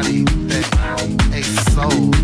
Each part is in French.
body ain't soul.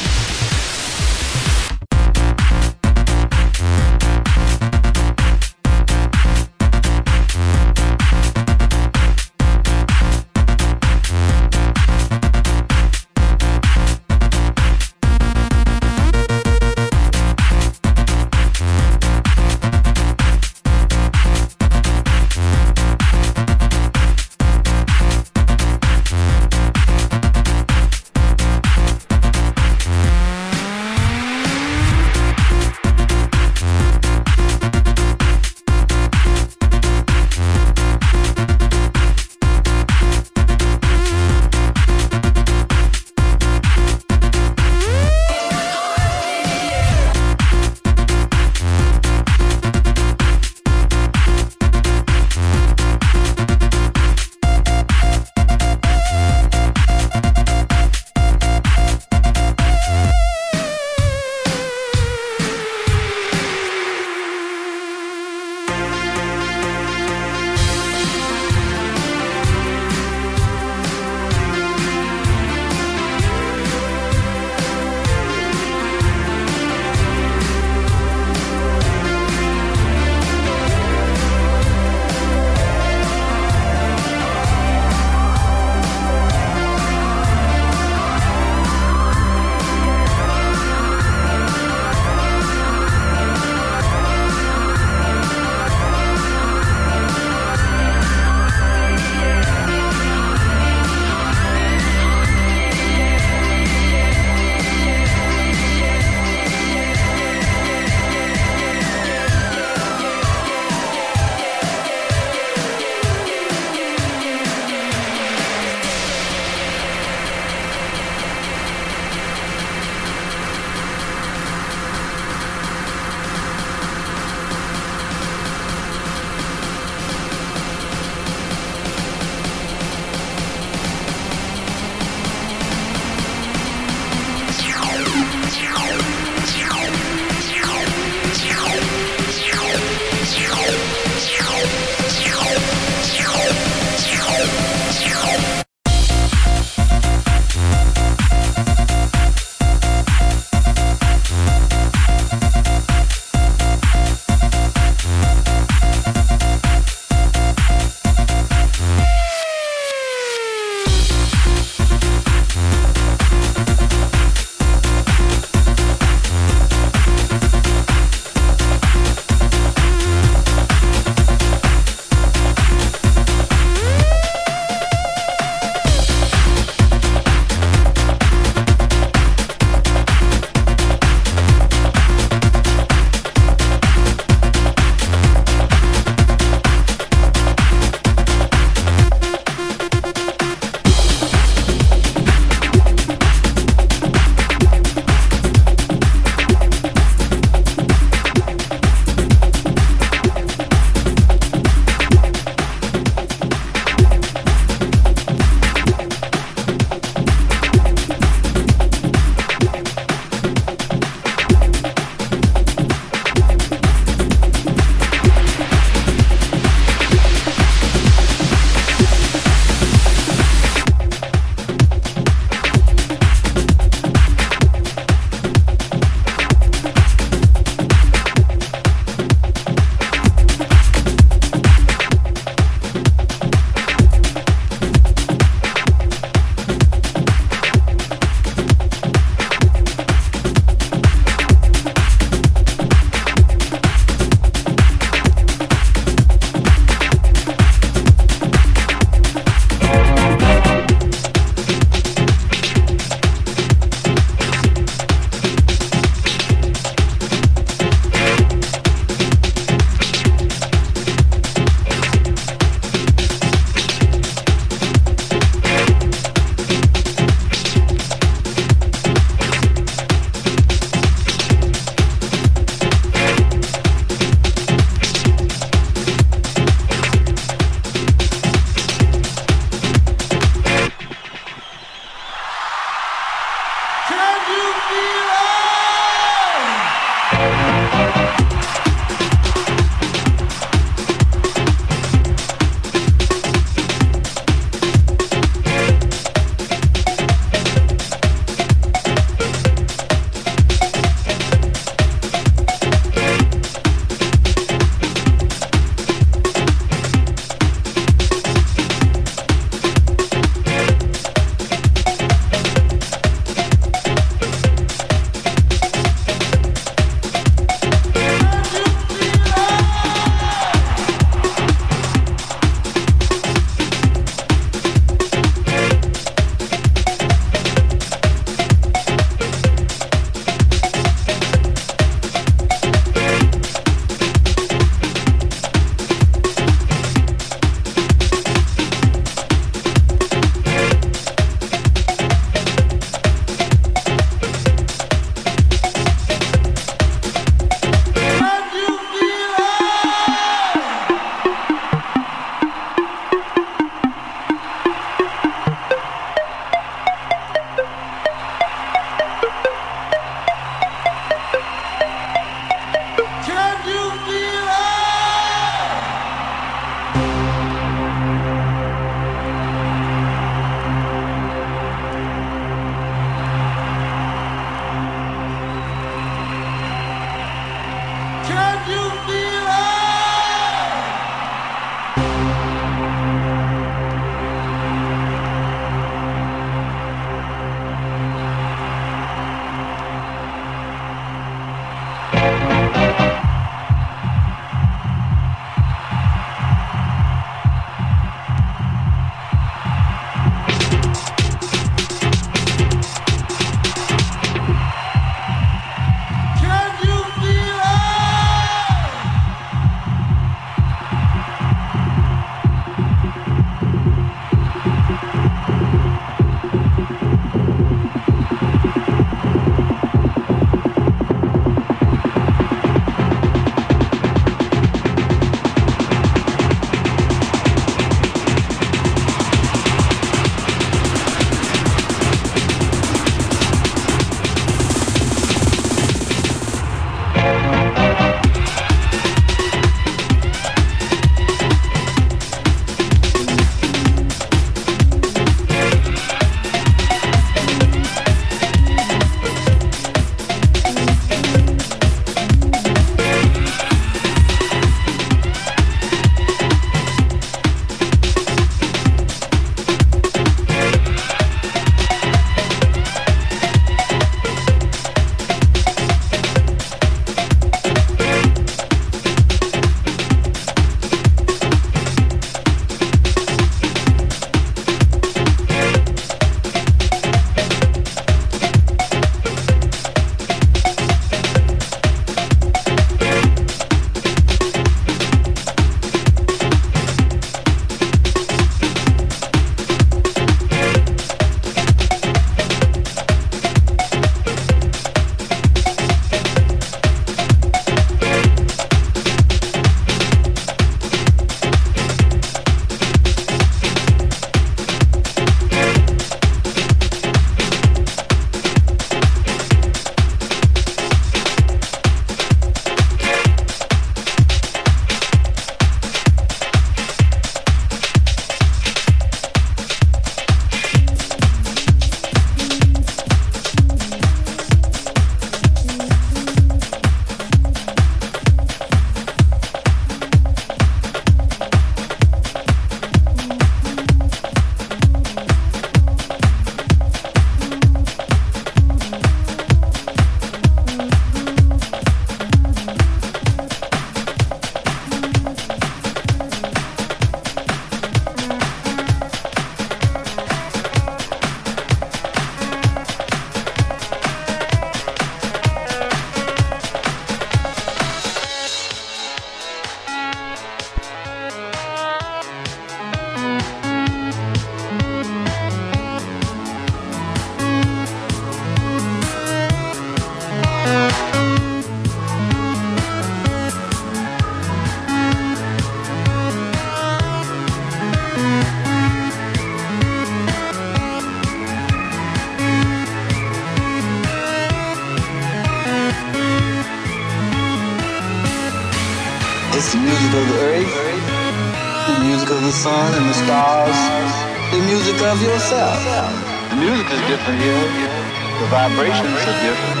the vibrations are different.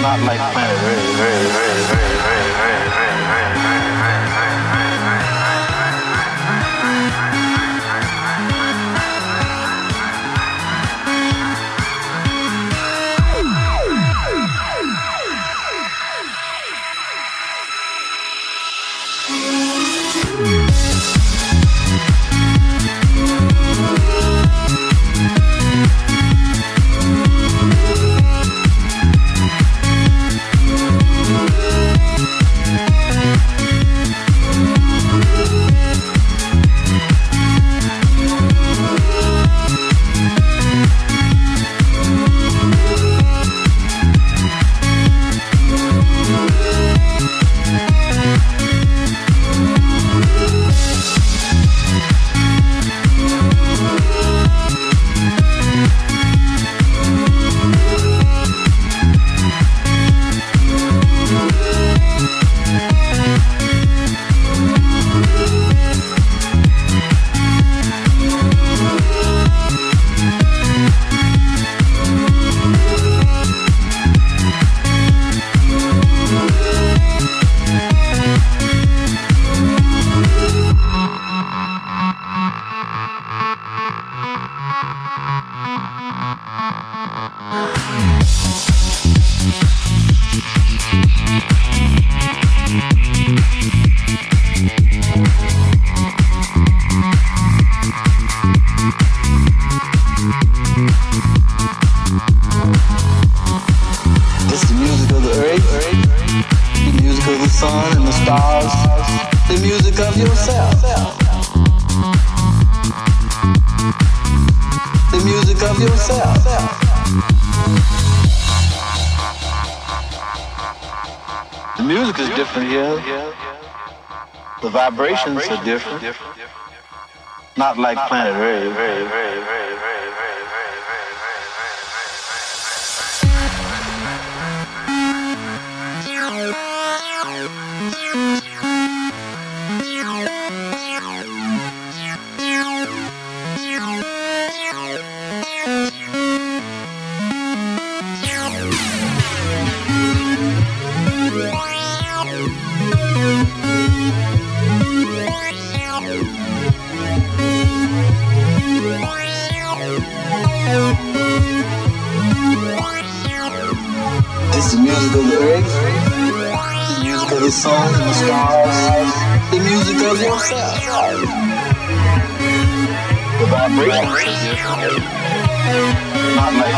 Not like planet Earth. Music is different here. The vibrations are different. Not like planet Earth. Sun and the stars, the music of yourself. The vibrations Not like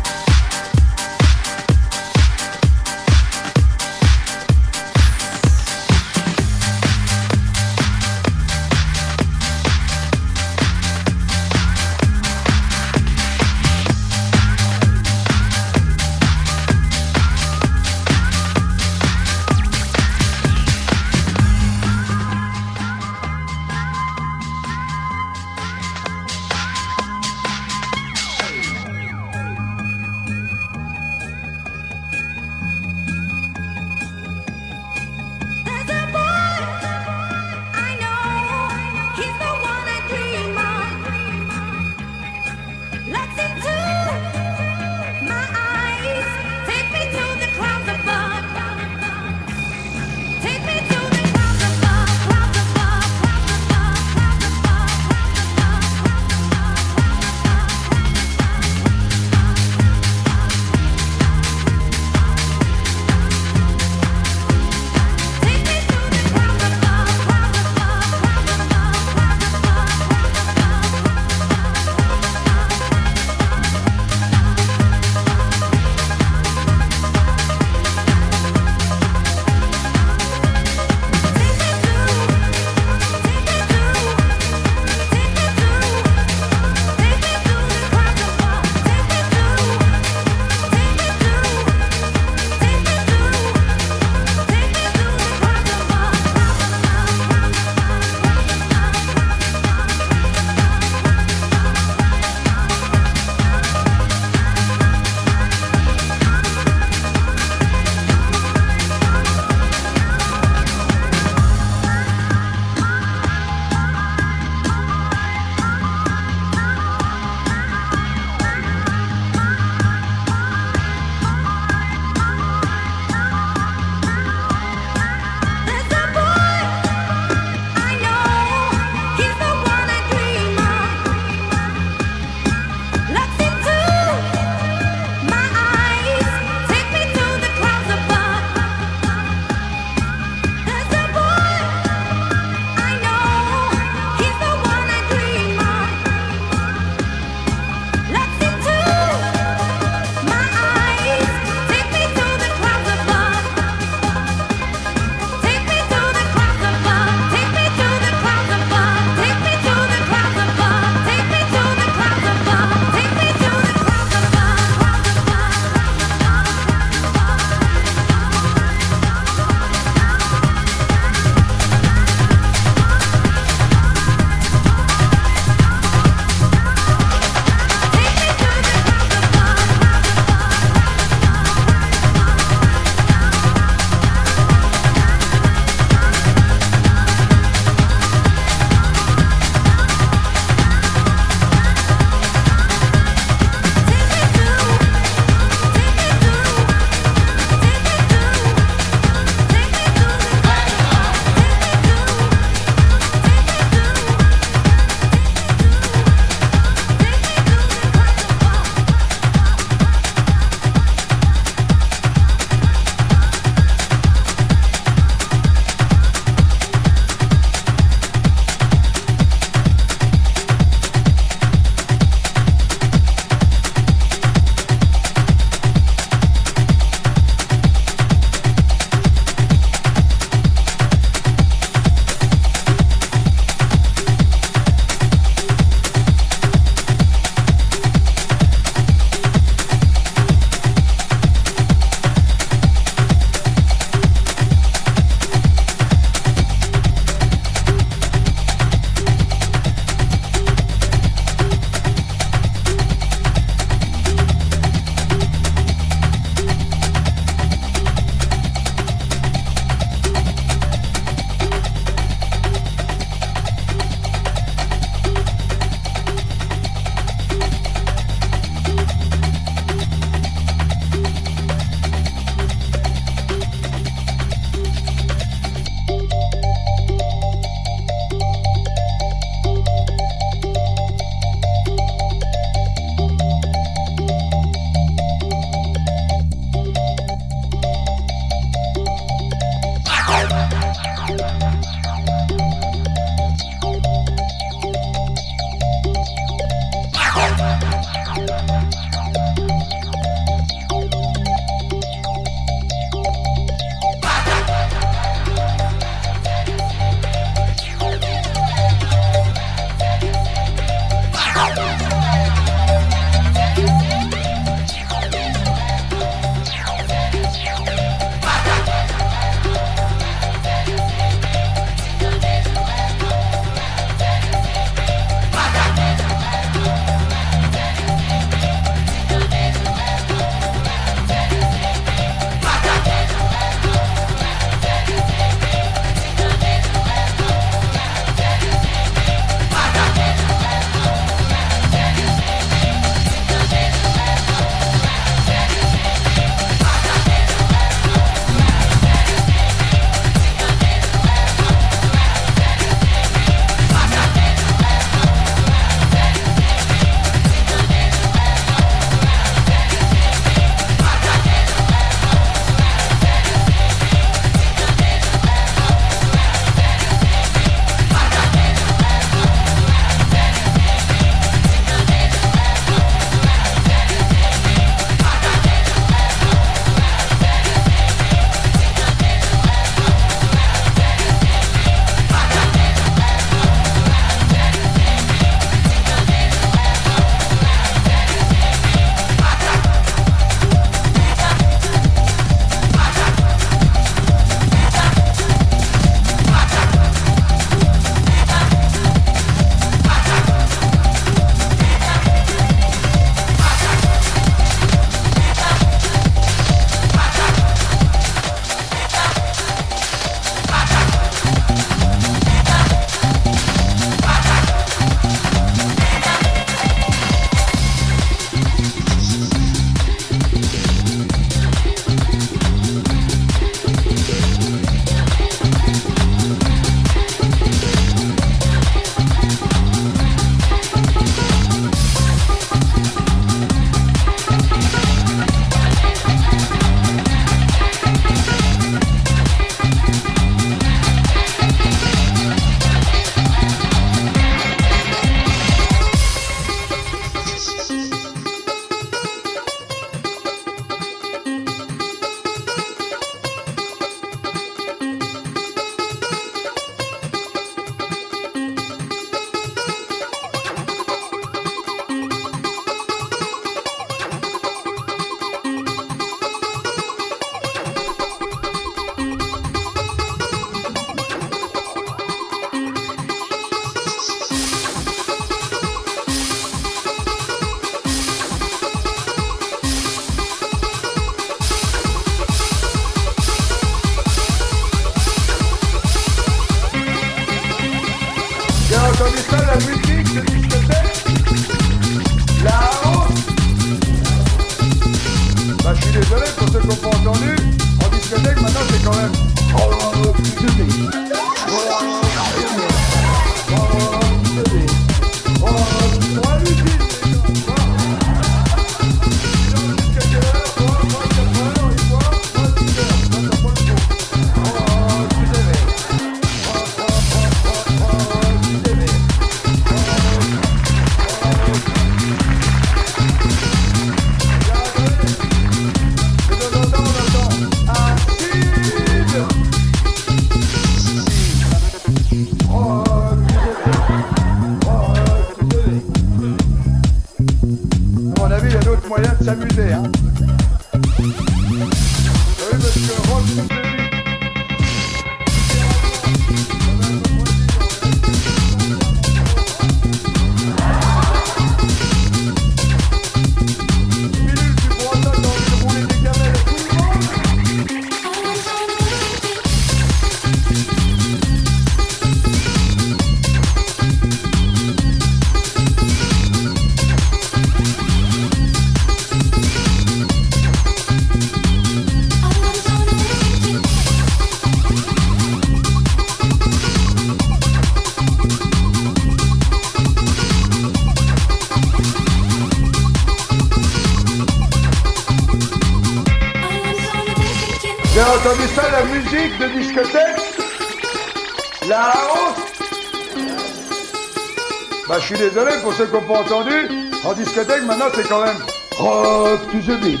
suis désolé pour ceux qui n'ont pas entendu. En discothèque maintenant c'est quand même Rock to the beat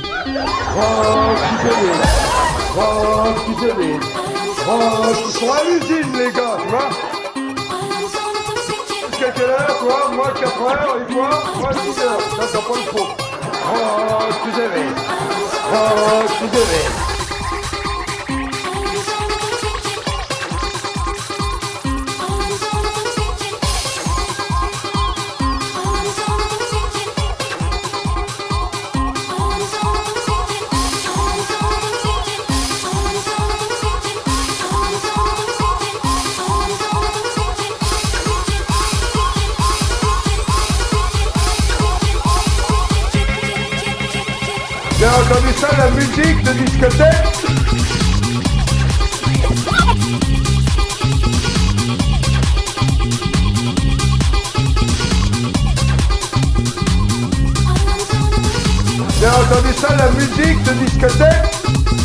Rock to the beat Rock to the beat Rock Ils sont hallucinent les gars, tu vois. Jusqu'à toi? Moi 4 heures et toi? Moi 6 heures. Ça t'as pas le. Rock to the beat Rock to the beat ça, la musique de discothèque Bien entendu ça, la musique de discothèque